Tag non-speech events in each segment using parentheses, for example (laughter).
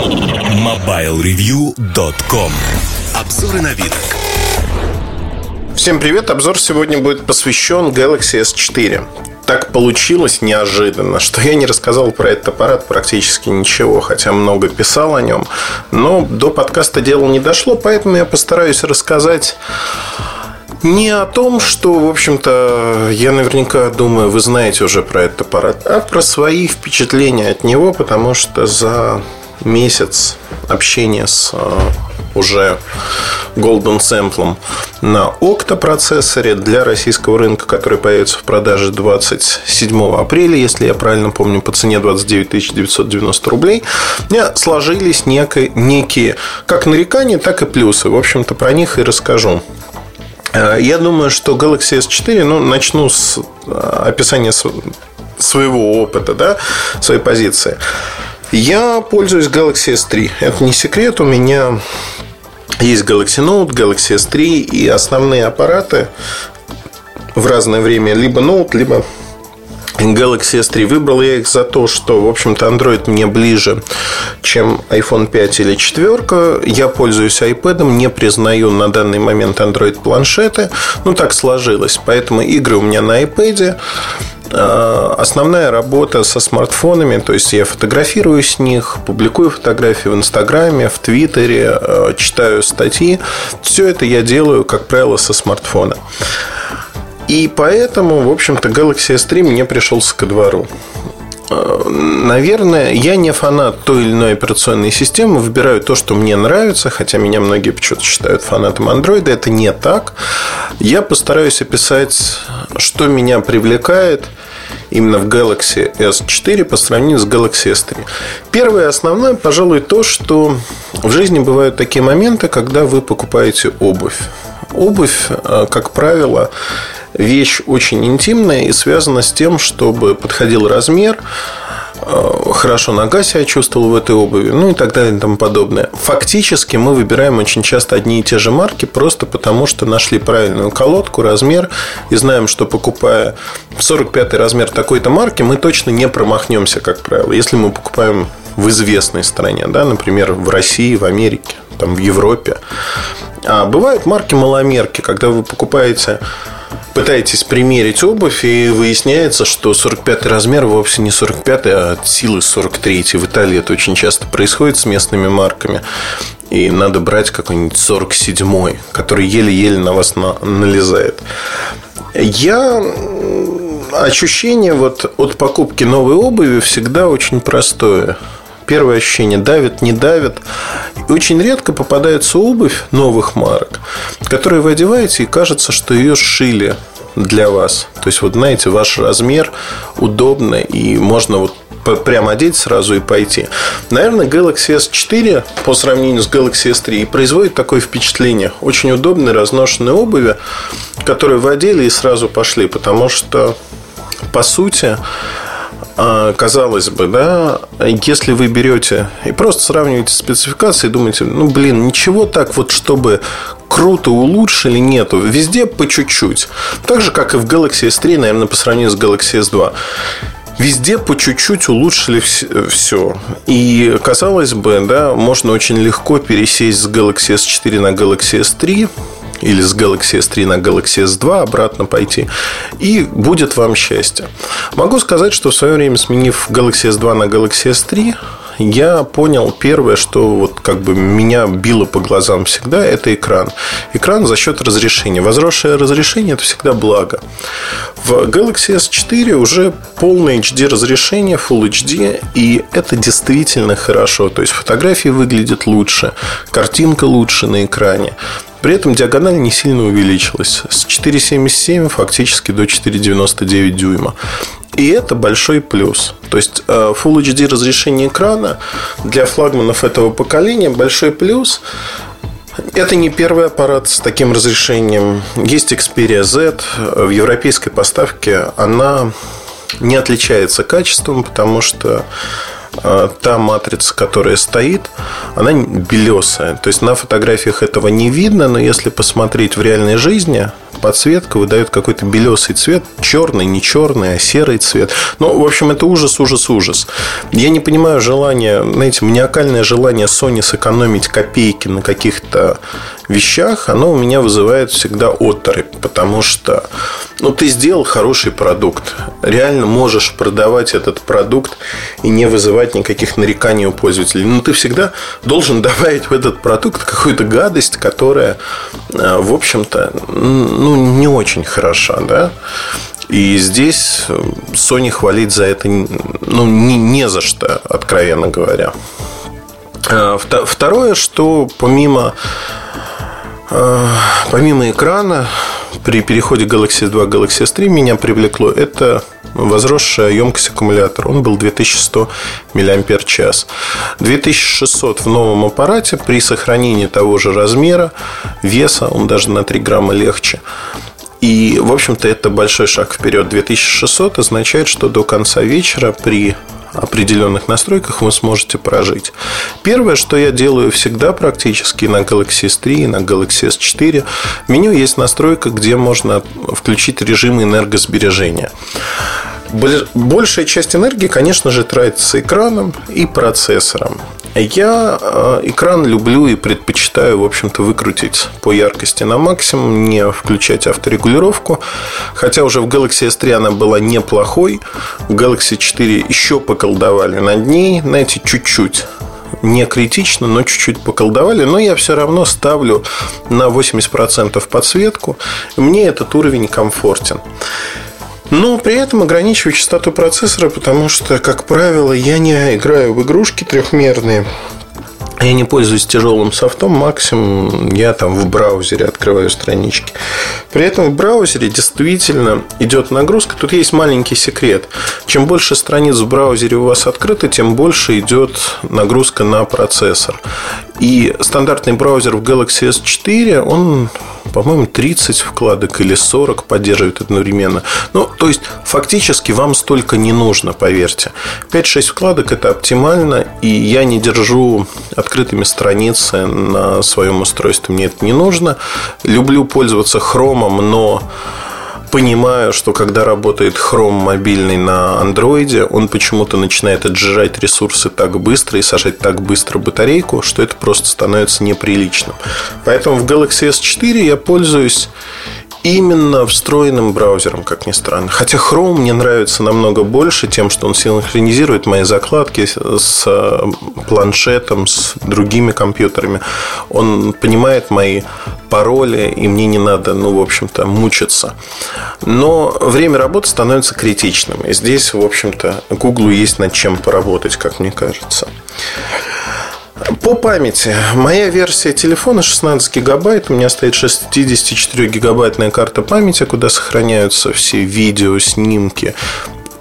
MobileReview.com Обзоры на вид. Всем привет! Обзор сегодня будет посвящен Galaxy S4 так получилось неожиданно, что я не рассказал про этот аппарат практически ничего, хотя много писал о нем. Но до подкаста дело не дошло, поэтому я постараюсь рассказать не о том, что, в общем-то, я наверняка думаю, вы знаете уже про этот аппарат, а про свои впечатления от него, потому что за месяц общения с э, уже Golden Sample на Octa процессоре для российского рынка, который появится в продаже 27 апреля, если я правильно помню, по цене 29 990 рублей, меня сложились некие, некие как нарекания, так и плюсы. В общем-то, про них и расскажу. Э, я думаю, что Galaxy S4, ну, начну с э, описания своего опыта, да, своей позиции. Я пользуюсь Galaxy S3. Это не секрет, у меня есть Galaxy Note, Galaxy S3 и основные аппараты в разное время либо Note, либо Galaxy S3. Выбрал я их за то, что, в общем-то, Android мне ближе, чем iPhone 5 или 4. Я пользуюсь iPad, не признаю на данный момент Android планшеты. Ну, так сложилось. Поэтому игры у меня на iPad. А, основная работа со смартфонами, то есть я фотографирую с них, публикую фотографии в Инстаграме, в Твиттере, а, читаю статьи. Все это я делаю, как правило, со смартфона. И поэтому, в общем-то, Galaxy S3 мне пришелся ко двору. А, наверное, я не фанат той или иной операционной системы, выбираю то, что мне нравится, хотя меня многие почему-то считают фанатом Android. Это не так. Я постараюсь описать, что меня привлекает именно в Galaxy S4 по сравнению с Galaxy S3. Первое основное, пожалуй, то, что в жизни бывают такие моменты, когда вы покупаете обувь. Обувь, а, как правило, вещь очень интимная и связана с тем, чтобы подходил размер, э, хорошо нога себя чувствовала в этой обуви, ну и так далее и тому подобное. Фактически мы выбираем очень часто одни и те же марки, просто потому что нашли правильную колодку, размер, и знаем, что покупая 45 размер такой-то марки, мы точно не промахнемся, как правило. Если мы покупаем в известной стране, да, например, в России, в Америке, там, в Европе. А бывают марки маломерки, когда вы покупаете пытаетесь примерить обувь, и выясняется, что 45 размер вовсе не 45, а от силы 43. В Италии это очень часто происходит с местными марками. И надо брать какой-нибудь 47 который еле-еле на вас на, налезает. Я ощущение вот от покупки новой обуви всегда очень простое первое ощущение, давит, не давит. Очень редко попадается обувь новых марок, которые вы одеваете, и кажется, что ее сшили для вас. То есть, вот знаете, ваш размер удобно, и можно вот прямо одеть сразу и пойти. Наверное, Galaxy S4 по сравнению с Galaxy S3 и производит такое впечатление. Очень удобной разношенной обуви, которую вы одели и сразу пошли, потому что по сути казалось бы, да, если вы берете и просто сравниваете спецификации, думаете, ну, блин, ничего так вот, чтобы круто улучшили, нету. Везде по чуть-чуть. Так же, как и в Galaxy S3, наверное, по сравнению с Galaxy S2. Везде по чуть-чуть улучшили все. И, казалось бы, да, можно очень легко пересесть с Galaxy S4 на Galaxy S3 или с Galaxy S3 на Galaxy S2 обратно пойти, и будет вам счастье. Могу сказать, что в свое время, сменив Galaxy S2 на Galaxy S3, я понял первое, что вот как бы меня било по глазам всегда, это экран. Экран за счет разрешения. Возросшее разрешение – это всегда благо. В Galaxy S4 уже полное HD разрешение, Full HD, и это действительно хорошо. То есть фотографии выглядят лучше, картинка лучше на экране. При этом диагональ не сильно увеличилась. С 4,77 фактически до 4,99 дюйма. И это большой плюс. То есть э, Full HD разрешение экрана для флагманов этого поколения большой плюс. Это не первый аппарат с таким разрешением. Есть Xperia Z. В европейской поставке она не отличается качеством, потому что та матрица, которая стоит, она белесая. То есть на фотографиях этого не видно, но если посмотреть в реальной жизни, подсветка выдает какой-то белесый цвет, черный, не черный, а серый цвет. Ну, в общем, это ужас, ужас, ужас. Я не понимаю желание, знаете, маниакальное желание Sony сэкономить копейки на каких-то вещах, оно у меня вызывает всегда оторопь, потому что ну, ты сделал хороший продукт, реально можешь продавать этот продукт и не вызывать никаких нареканий у пользователей. Но ты всегда должен (laughs) добавить в этот продукт какую-то гадость, которая, э, в общем-то, ну, не очень хороша, да? И здесь Sony хвалить за это ну, не, не за что, откровенно говоря. Э, второе, что помимо Э, помимо экрана, при переходе Galaxy S2 к Galaxy S3 меня привлекло это возросшая емкость аккумулятора. Он был 2100 мАч. 2600 в новом аппарате при сохранении того же размера, веса, он даже на 3 грамма легче. И, в общем-то, это большой шаг вперед. 2600 означает, что до конца вечера при определенных настройках вы сможете прожить. Первое, что я делаю всегда практически на Galaxy S3 и на Galaxy S4, в меню есть настройка, где можно включить режим энергосбережения. Большая часть энергии, конечно же, тратится экраном и процессором. Я э, экран люблю и предпочитаю, в общем-то, выкрутить по яркости на максимум, не включать авторегулировку. Хотя уже в Galaxy S3 она была неплохой. В Galaxy 4 еще поколдовали над ней, знаете, чуть-чуть не критично, но чуть-чуть поколдовали. Но я все равно ставлю на 80% подсветку. Мне этот уровень комфортен. Но при этом ограничиваю частоту процессора, потому что, как правило, я не играю в игрушки трехмерные. Я не пользуюсь тяжелым софтом, максимум я там в браузере открываю странички. При этом в браузере действительно идет нагрузка. Тут есть маленький секрет. Чем больше страниц в браузере у вас открыто, тем больше идет нагрузка на процессор. И стандартный браузер в Galaxy S4, он по-моему, 30 вкладок или 40 поддерживает одновременно. Ну, то есть, фактически вам столько не нужно, поверьте. 5-6 вкладок – это оптимально, и я не держу открытыми страницы на своем устройстве. Мне это не нужно. Люблю пользоваться хромом, но понимаю, что когда работает Chrome мобильный на андроиде, он почему-то начинает отжирать ресурсы так быстро и сажать так быстро батарейку, что это просто становится неприличным. Поэтому в Galaxy S4 я пользуюсь именно встроенным браузером, как ни странно. Хотя Chrome мне нравится намного больше тем, что он синхронизирует мои закладки с э, планшетом, с другими компьютерами. Он понимает мои пароли, и мне не надо, ну, в общем-то, мучиться. Но время работы становится критичным. И здесь, в общем-то, Google есть над чем поработать, как мне кажется. По памяти. Моя версия телефона 16 гигабайт. У меня стоит 64 гигабайтная карта памяти, куда сохраняются все видео, снимки.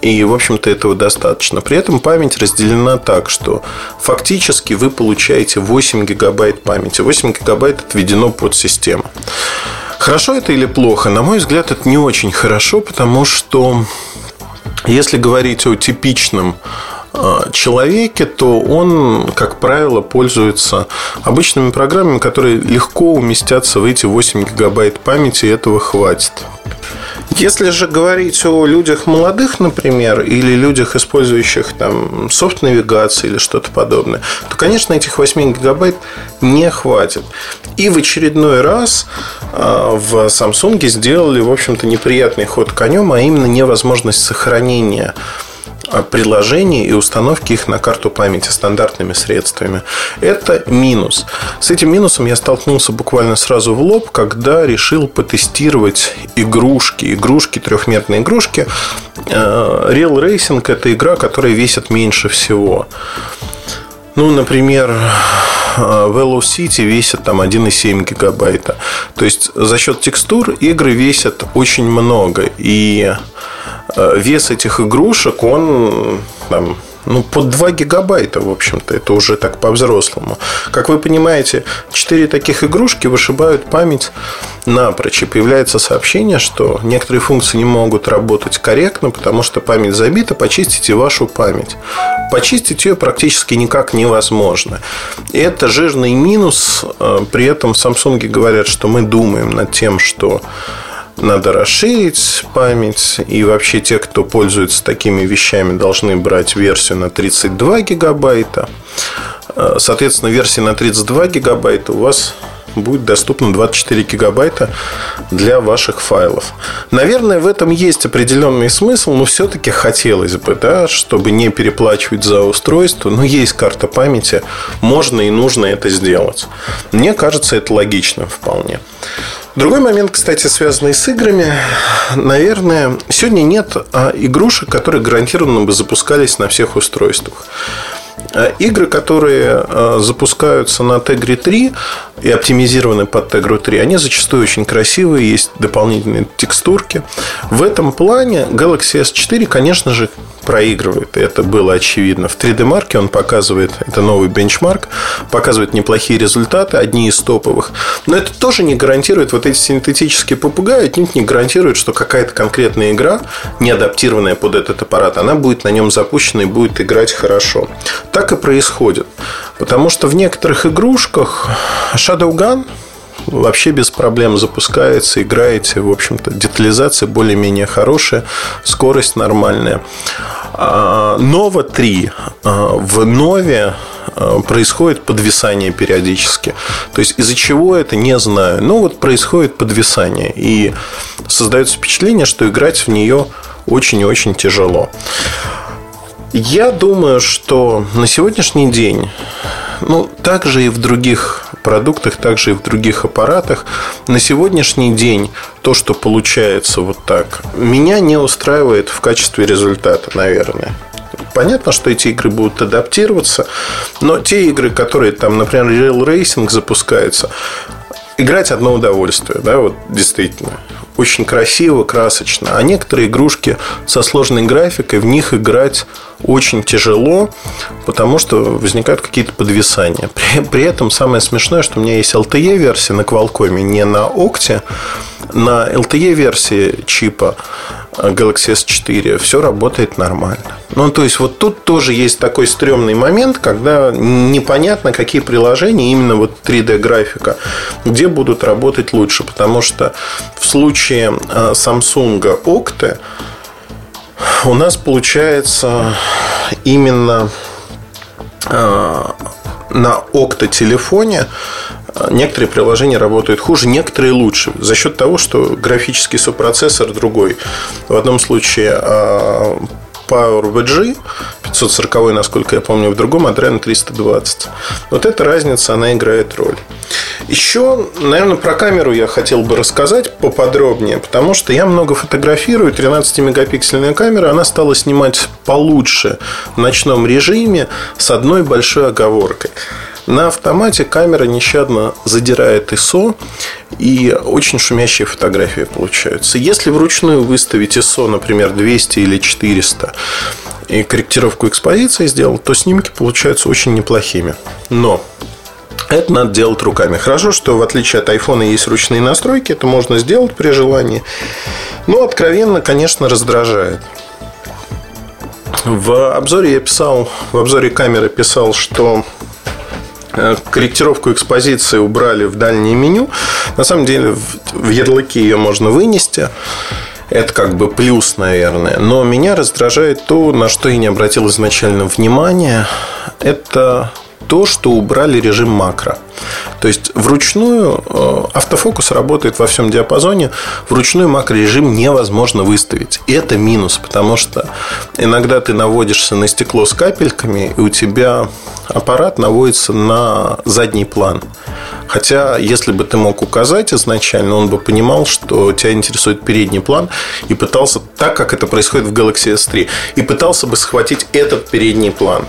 И, в общем-то, этого достаточно. При этом память разделена так, что фактически вы получаете 8 гигабайт памяти. 8 гигабайт отведено под систему. Хорошо это или плохо? На мой взгляд, это не очень хорошо, потому что если говорить о типичном человеке, то он, как правило, пользуется обычными программами, которые легко уместятся в эти 8 гигабайт памяти, и этого хватит. Если же говорить о людях молодых, например, или людях, использующих там софт навигации или что-то подобное, то, конечно, этих 8 гигабайт не хватит. И в очередной раз э, в Samsung сделали, в общем-то, неприятный ход конем, а именно невозможность сохранения приложений и установки их на карту памяти стандартными средствами. Это минус. С этим минусом я столкнулся буквально сразу в лоб, когда решил потестировать игрушки. Игрушки, трехмерные игрушки. Э, Real Racing – это игра, которая весит меньше всего. Ну, например, э, Velo City весит там 1,7 гигабайта. То есть за счет текстур игры весят очень много. И Э, вес этих игрушек, он там, ну, под 2 гигабайта, в общем-то. Это уже так по-взрослому. Как вы понимаете, 4 таких игрушки вышибают память напрочь. И появляется сообщение, что некоторые функции не могут работать корректно, потому что память забита, почистите вашу память. Почистить ее практически никак невозможно. И это жирный минус. Э, при этом в Samsung говорят, что мы думаем над тем, что надо расширить память. И вообще те, кто пользуется такими вещами, должны брать версию на 32 гигабайта. Э, соответственно, версия на 32 гигабайта у вас будет доступно 24 гигабайта для ваших файлов. Наверное, в этом есть определенный смысл, но все-таки хотелось бы, да, чтобы не переплачивать за устройство. Но есть карта памяти, можно и нужно это сделать. Мне кажется, это логично вполне. Другой момент, кстати, связанный с играми. Наверное, сегодня нет а, игрушек, которые гарантированно бы запускались на всех устройствах. Э, игры, которые э, запускаются на Tegra 3 и оптимизированы под Tegra 3, они зачастую очень красивые, есть дополнительные текстурки. В этом плане Galaxy S4, конечно же, проигрывает. И это было очевидно. В 3D-марке он показывает, это новый бенчмарк, показывает неплохие результаты, одни из топовых. Но это тоже не гарантирует, вот эти синтетические попугаи, отнюдь не гарантирует, что какая-то конкретная игра, не адаптированная под этот аппарат, она будет на нем запущена и будет играть хорошо. Так и происходит. Потому что в некоторых игрушках Shadow Gun вообще без проблем запускается, играете, в общем-то, детализация более-менее хорошая, скорость нормальная. Nova 3 в Нове а, происходит подвисание периодически. То есть из-за чего это, не знаю. Но вот происходит подвисание. И создается впечатление, что играть в нее очень и очень тяжело. Я думаю, что на сегодняшний день, ну, также и в других продуктах, также и в других аппаратах, на сегодняшний день то, что получается вот так, меня не устраивает в качестве результата, наверное. Понятно, что эти игры будут адаптироваться, но те игры, которые там, например, Real Racing запускается, играть одно удовольствие, да, вот действительно. Очень красиво, красочно. А некоторые игрушки со сложной графикой, в них играть очень тяжело, потому что возникают какие-то подвисания. При, при этом самое смешное, что у меня есть LTE-версия на Qualcomm, не на Octa. На LTE-версии чипа Galaxy S4 все работает нормально. Ну, то есть, вот тут тоже есть такой стрёмный момент, когда непонятно, какие приложения, именно вот 3D-графика, где будут работать лучше. Потому что в случае а, Samsung Octa у нас получается именно а, на Octa телефоне некоторые приложения работают хуже, некоторые лучше. За счет того, что графический сопроцессор другой. В одном случае а, PowerVG 540, насколько я помню, в другом Adreno 320. Вот эта разница, она играет роль. Еще, наверное, про камеру я хотел бы рассказать поподробнее, потому что я много фотографирую. 13-мегапиксельная камера, она стала снимать получше в ночном режиме с одной большой оговоркой – на автомате камера нещадно задирает ISO, и очень шумящие фотографии получаются. Если вручную выставить ISO, например, 200 или 400, и корректировку экспозиции сделал, то снимки получаются очень неплохими. Но это надо делать руками. Хорошо, что в отличие от iPhone есть ручные настройки, это можно сделать при желании. Но откровенно, конечно, раздражает. В обзоре я писал, в обзоре камеры писал, что корректировку экспозиции убрали в дальнее меню. На самом деле в ярлыке ее можно вынести. Это как бы плюс, наверное. Но меня раздражает то, на что я не обратил изначально внимания. Это то, что убрали режим макро. То есть вручную э, автофокус работает во всем диапазоне, вручную макрорежим невозможно выставить. И это минус, потому что иногда ты наводишься на стекло с капельками, и у тебя аппарат наводится на задний план. Хотя, если бы ты мог указать изначально, он бы понимал, что тебя интересует передний план и пытался, так как это происходит в Galaxy S3, и пытался бы схватить этот передний план.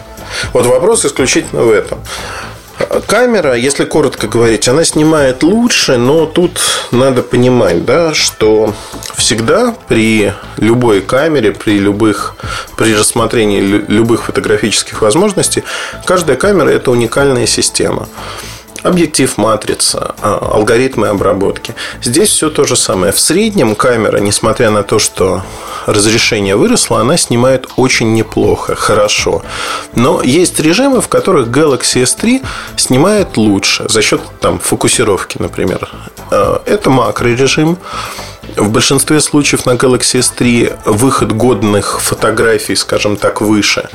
Вот вопрос исключительно в этом. Камера, если коротко говорить, она снимает лучше, но тут надо понимать, да, что всегда при любой камере, при любых, при рассмотрении любых фотографических возможностей, каждая камера это уникальная система объектив матрица, алгоритмы обработки. Здесь все то же самое. В среднем камера, несмотря на то, что разрешение выросло, она снимает очень неплохо, хорошо. Но есть режимы, в которых Galaxy S3 снимает лучше за счет там, фокусировки, например. А, это макрорежим. В большинстве случаев на Galaxy S3 выход годных фотографий, скажем так, выше.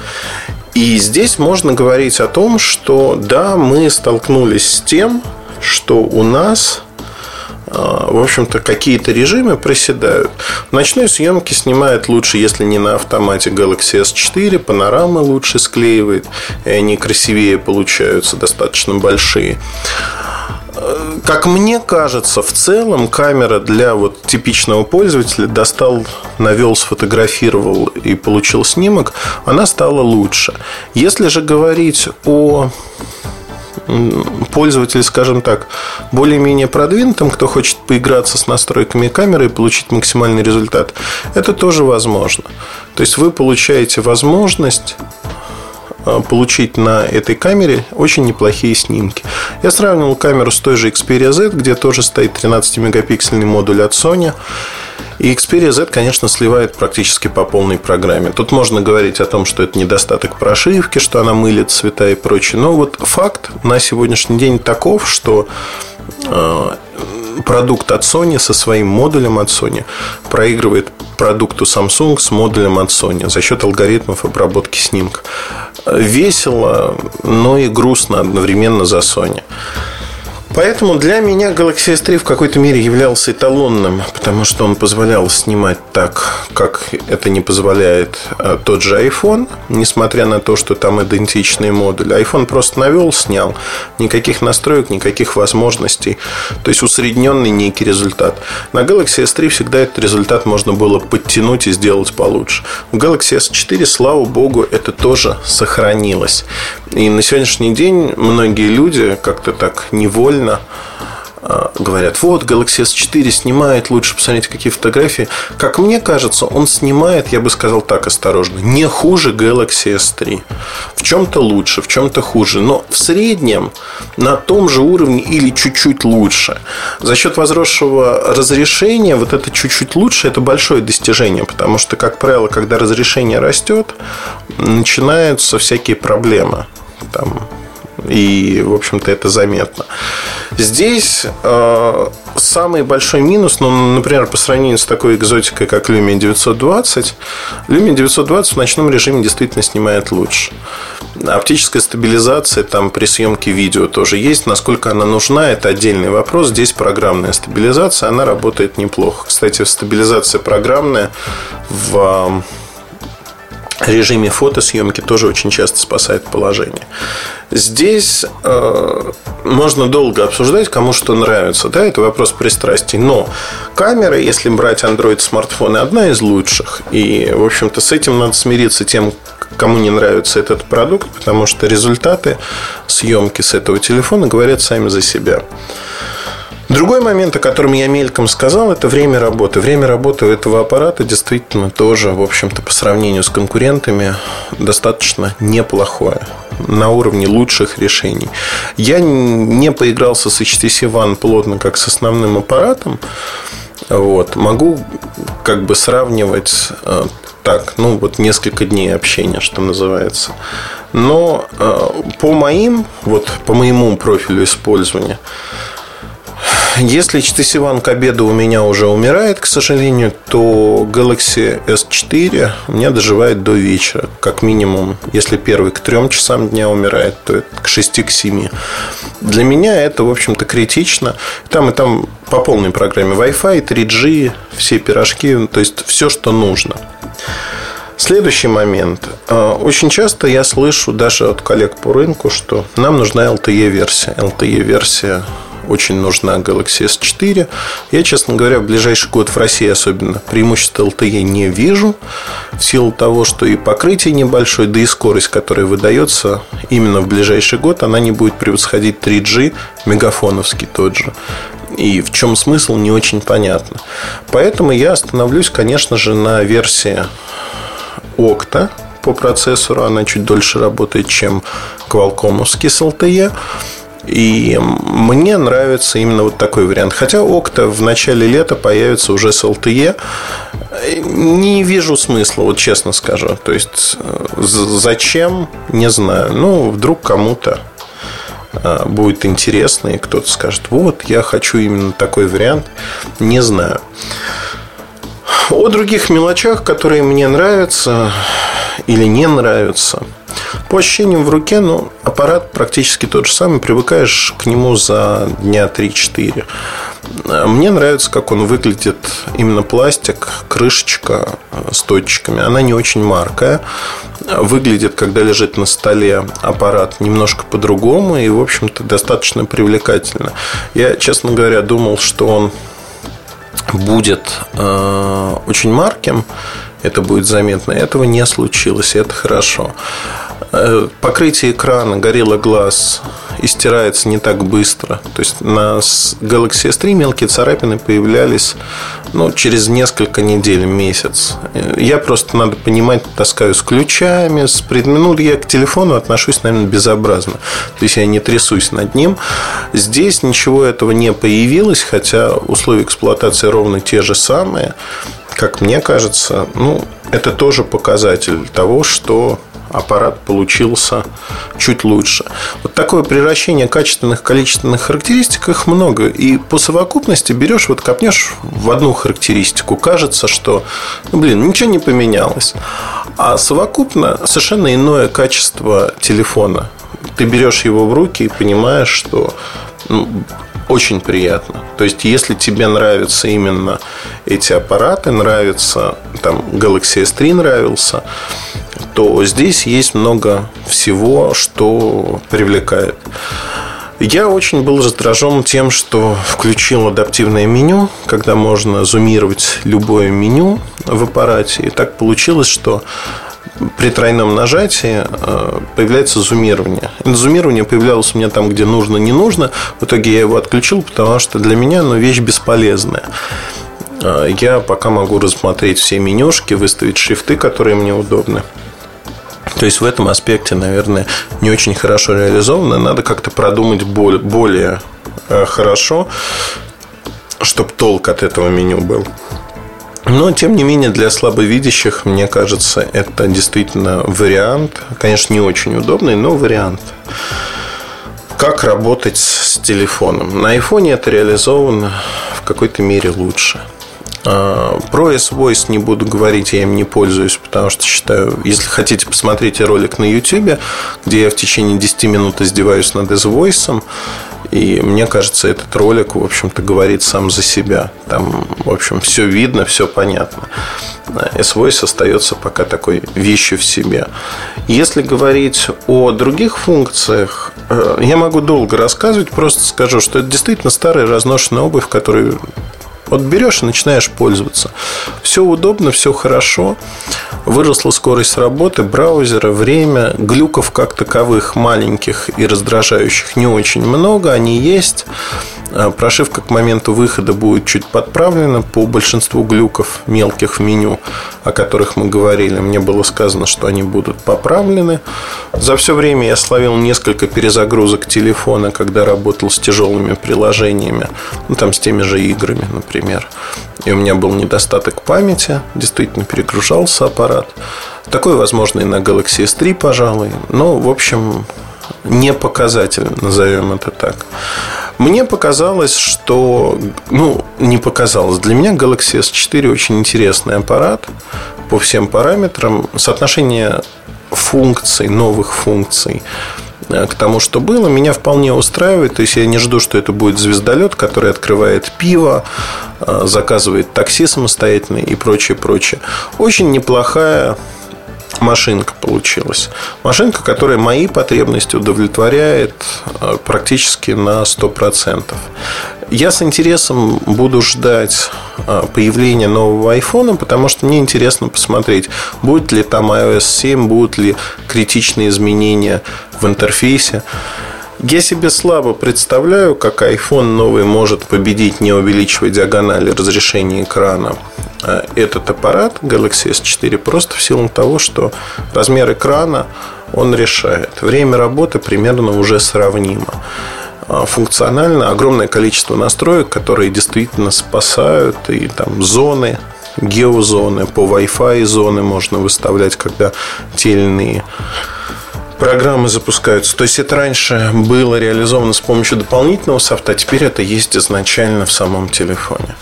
И здесь можно говорить о том, что да, мы столкнулись с тем, что у нас а, в общем-то, какие-то режимы проседают. Ночной съемки снимает лучше, если не на автомате Galaxy S4, панорамы лучше склеивает, и они красивее получаются, достаточно большие. Как мне кажется, в целом камера для вот типичного пользователя достал, навел, сфотографировал и получил снимок, она стала лучше. Если же говорить о пользователь, скажем так, более-менее продвинутым, кто хочет поиграться с настройками камеры и получить максимальный результат, это тоже возможно. То есть вы получаете возможность получить на этой камере очень неплохие снимки. Я сравнивал камеру с той же Xperia Z, где тоже стоит 13-мегапиксельный модуль от Sony. И Xperia Z, конечно, сливает практически по полной программе. Тут можно говорить о том, что это недостаток прошивки, что она мылит цвета и прочее. Но вот факт на сегодняшний день таков, что э, продукт от Sony со своим модулем от Sony проигрывает продукту Samsung с модулем от Sony за счет алгоритмов обработки снимка. Весело, но и грустно одновременно за Sony. Поэтому для меня Galaxy S3 в какой-то мере являлся эталонным, потому что он позволял снимать так, как это не позволяет а, тот же iPhone, несмотря на то, что там идентичные модули. iPhone просто навел, снял. Никаких настроек, никаких возможностей. То есть усредненный некий результат. На Galaxy S3 всегда этот результат можно было подтянуть и сделать получше. В Galaxy S4, слава богу, это тоже сохранилось. И на сегодняшний день многие люди как-то так невольно а, говорят, вот Galaxy S4 снимает лучше, посмотрите, какие фотографии. Как мне кажется, он снимает, я бы сказал так осторожно, не хуже Galaxy S3. В чем-то лучше, в чем-то хуже. Но в среднем на том же уровне или чуть-чуть лучше. За счет возросшего разрешения вот это чуть-чуть лучше, это большое достижение. Потому что, как правило, когда разрешение растет, начинаются всякие проблемы. Там и, в общем-то, это заметно. Здесь э, самый большой минус, ну, например, по сравнению с такой экзотикой, как Lumia 920, Lumia 920 в ночном режиме действительно снимает лучше. Оптическая стабилизация там при съемке видео тоже есть. Насколько она нужна, это отдельный вопрос. Здесь программная стабилизация, она работает неплохо. Кстати, стабилизация программная в режиме фотосъемки тоже очень часто спасает положение. Здесь э, можно долго обсуждать, кому что нравится. Да, это вопрос пристрастий. Но камера, если брать Android смартфоны, одна из лучших. И, в общем-то, с этим надо смириться тем, кому не нравится этот продукт, потому что результаты съемки с этого телефона говорят сами за себя. Другой момент, о котором я мельком сказал, это время работы. Время работы у этого аппарата действительно тоже, в общем-то, по сравнению с конкурентами, достаточно неплохое. На уровне лучших решений. Я не поигрался с HTC One плотно, как с основным аппаратом. Вот. Могу как бы сравнивать э, так, ну вот несколько дней общения, что называется. Но э, по моим, вот по моему профилю использования, если HTC One к обеду у меня уже умирает, к сожалению, то Galaxy S4 у меня доживает до вечера. Как минимум, если первый к 3 часам дня умирает, то это к 6 к 7. Для меня это, в общем-то, критично. Там и там по полной программе Wi-Fi, 3G, все пирожки, то есть все, что нужно. Следующий момент. А, очень часто я слышу даже от коллег по рынку, что нам нужна LTE-версия. LTE-версия очень нужна Galaxy S4. Я, честно говоря, в ближайший год в России особенно преимущества LTE не вижу. В силу того, что и покрытие небольшое, да и скорость, которая выдается именно в ближайший год, она не будет превосходить 3G, мегафоновский тот же. И в чем смысл, не очень понятно. Поэтому я остановлюсь, конечно же, на версии Octa по процессору. Она чуть дольше работает, чем Qualcomm с LTE. И мне нравится именно вот такой вариант. Хотя Окта в начале лета появится уже с LTE. Не вижу смысла, вот честно скажу. То есть, э, зачем, не знаю. Ну, вдруг кому-то э, будет интересно, и кто-то скажет, вот, я хочу именно такой вариант. Не знаю. О других мелочах, которые мне нравятся или не нравятся. По ощущениям в руке, ну, аппарат практически тот же самый. Привыкаешь к нему за дня 3-4. Мне нравится, как он выглядит. Именно пластик, крышечка с точками. Она не очень маркая. Выглядит, когда лежит на столе аппарат, немножко по-другому. И, в общем-то, достаточно привлекательно. Я, честно говоря, думал, что он будет э, очень марким, это будет заметно. Этого не случилось, и это хорошо. Э, покрытие экрана Gorilla Glass и стирается не так быстро. То есть на Galaxy S3 мелкие царапины появлялись ну, через несколько недель, месяц. Я просто, надо понимать, таскаю с ключами, с предметом. Ну, я к телефону отношусь, наверное, безобразно. То есть я не трясусь над ним. Здесь ничего этого не появилось, хотя условия эксплуатации ровно те же самые. Как мне кажется, ну, это тоже показатель того, что аппарат получился чуть лучше. Вот такое превращение качественных, количественных характеристик, их много. И по совокупности берешь, вот копнешь в одну характеристику, кажется, что, ну, блин, ничего не поменялось. А совокупно совершенно иное качество телефона. Ты берешь его в руки и понимаешь, что очень приятно. То есть, если тебе нравятся именно эти аппараты, нравится там Galaxy S3 нравился, то здесь есть много всего, что привлекает. Я очень был раздражен тем, что включил адаптивное меню, когда можно зумировать любое меню в аппарате. И так получилось, что при тройном нажатии э, появляется зумирование. Это зумирование появлялось у меня там, где нужно, не нужно. В итоге я его отключил, потому что для меня оно вещь бесполезная. Э, я пока могу рассмотреть все менюшки, выставить шрифты, которые мне удобны. То есть в этом аспекте, наверное, не очень хорошо реализовано. Надо как-то продумать более э, хорошо, чтобы толк от этого меню был. Но, тем не менее, для слабовидящих, мне кажется, это действительно вариант. Конечно, не очень удобный, но вариант. Как работать с телефоном? На айфоне это реализовано в какой-то мере лучше. А, про S-Voice не буду говорить, я им не пользуюсь, потому что считаю, если хотите, посмотрите ролик на YouTube, где я в течение 10 минут издеваюсь над S-Voice, и мне кажется, этот ролик, в общем-то, говорит сам за себя. Там, в общем, все видно, все понятно. S-Voice остается пока такой вещью в себе. Если говорить о других функциях, э, я могу долго рассказывать, просто скажу, что это действительно старая разношенная обувь, которую вот берешь и начинаешь пользоваться. Все удобно, все хорошо. Выросла скорость работы браузера, время. Глюков как таковых маленьких и раздражающих не очень много. Они есть. А, прошивка к моменту выхода будет чуть подправлена по большинству глюков мелких в меню, о которых мы говорили. Мне было сказано, что они будут поправлены. За все время я словил несколько перезагрузок телефона, когда работал с тяжелыми приложениями, ну, там с теми же играми, например. И у меня был недостаток памяти, действительно перегружался аппарат. Такое возможно и на Galaxy S3, пожалуй. Но, в общем, не показатель, назовем это так. Мне показалось, что... Ну, не показалось. Для меня Galaxy S4 очень интересный аппарат по всем параметрам. Соотношение функций, новых функций э, к тому, что было, меня вполне устраивает. То есть я не жду, что это будет звездолет, который открывает пиво, э, заказывает такси самостоятельно и прочее, прочее. Очень неплохая машинка получилась. Машинка, которая мои потребности удовлетворяет э, практически на 100%. Я с интересом буду ждать э, появления нового айфона, потому что мне интересно посмотреть, будет ли там iOS 7, будут ли критичные изменения в интерфейсе. Я себе слабо представляю, как iPhone новый может победить, не увеличивая диагонали разрешения экрана. А этот аппарат Galaxy S4 просто в силу того, что размер экрана он решает. Время работы примерно уже сравнимо. А функционально огромное количество настроек, которые действительно спасают и там зоны, геозоны, по Wi-Fi зоны можно выставлять, когда те программы запускаются. То есть это раньше было реализовано с помощью дополнительного софта, а теперь это есть изначально в самом телефоне.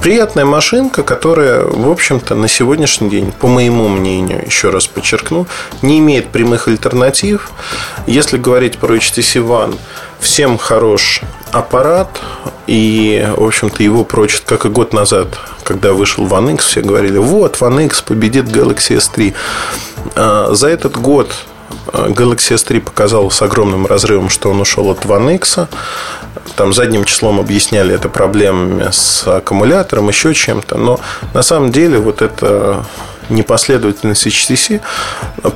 Приятная машинка, которая, в общем-то, на сегодняшний день, по моему мнению, еще раз подчеркну, не имеет прямых альтернатив. Если говорить про HTC One, всем хорош аппарат, и, в общем-то, его прочит, как и год назад, когда вышел One X, все говорили, вот, One X победит Galaxy S3. А, за этот год Galaxy S3 показал с огромным разрывом, что он ушел от One X. Там задним числом объясняли это проблемами с аккумулятором, еще чем-то. Но на самом деле вот это непоследовательность HTC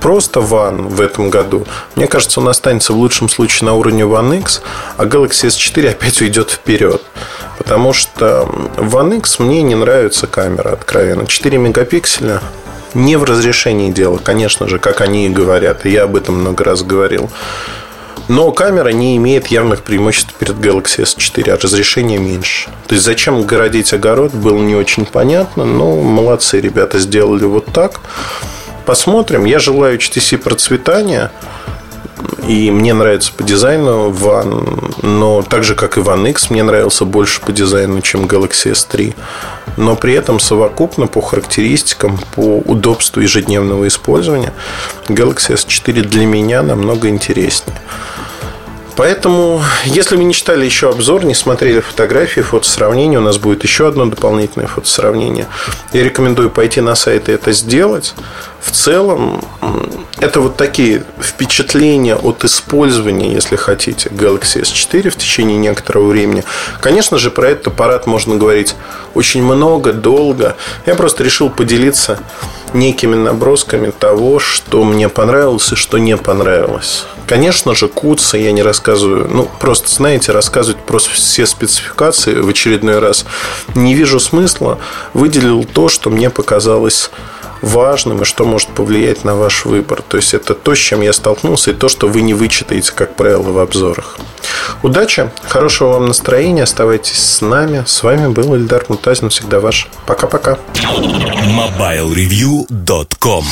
просто One в этом году. Мне кажется, он останется в лучшем случае на уровне One X, а Galaxy S4 опять уйдет вперед. Потому что в One X мне не нравится камера, откровенно. 4 мегапикселя не в разрешении дела, конечно же, как они и говорят. Я об этом много раз говорил. Но камера не имеет явных преимуществ перед Galaxy S4, а разрешение меньше. То есть зачем городить огород, было не очень понятно. Но молодцы, ребята сделали вот так. Посмотрим. Я желаю HTC процветания. И мне нравится по дизайну One, но так же, как и One X, мне нравился больше по дизайну, чем Galaxy S3. Но при этом совокупно по характеристикам, по удобству ежедневного использования Galaxy S4 для меня намного интереснее. Поэтому, если вы не читали еще обзор, не смотрели фотографии, фотосравнение, у нас будет еще одно дополнительное фотосравнение. Я рекомендую пойти на сайт и это сделать. В целом, это вот такие впечатления от использования, если хотите, Galaxy S4 в течение некоторого времени. Конечно же, про этот аппарат можно говорить очень много, долго. Я просто решил поделиться некими набросками того, что мне понравилось и что не понравилось. Конечно же, куца я не рассказываю. Ну, просто, знаете, рассказывать просто все спецификации в очередной раз не вижу смысла. Выделил то, что мне показалось важным и что может повлиять на ваш выбор. То есть это то, с чем я столкнулся, и то, что вы не вычитаете, как правило, в обзорах. Удачи, хорошего вам настроения, оставайтесь с нами. С вами был Ильдар Мутазин, всегда ваш. Пока-пока. MobileReview.com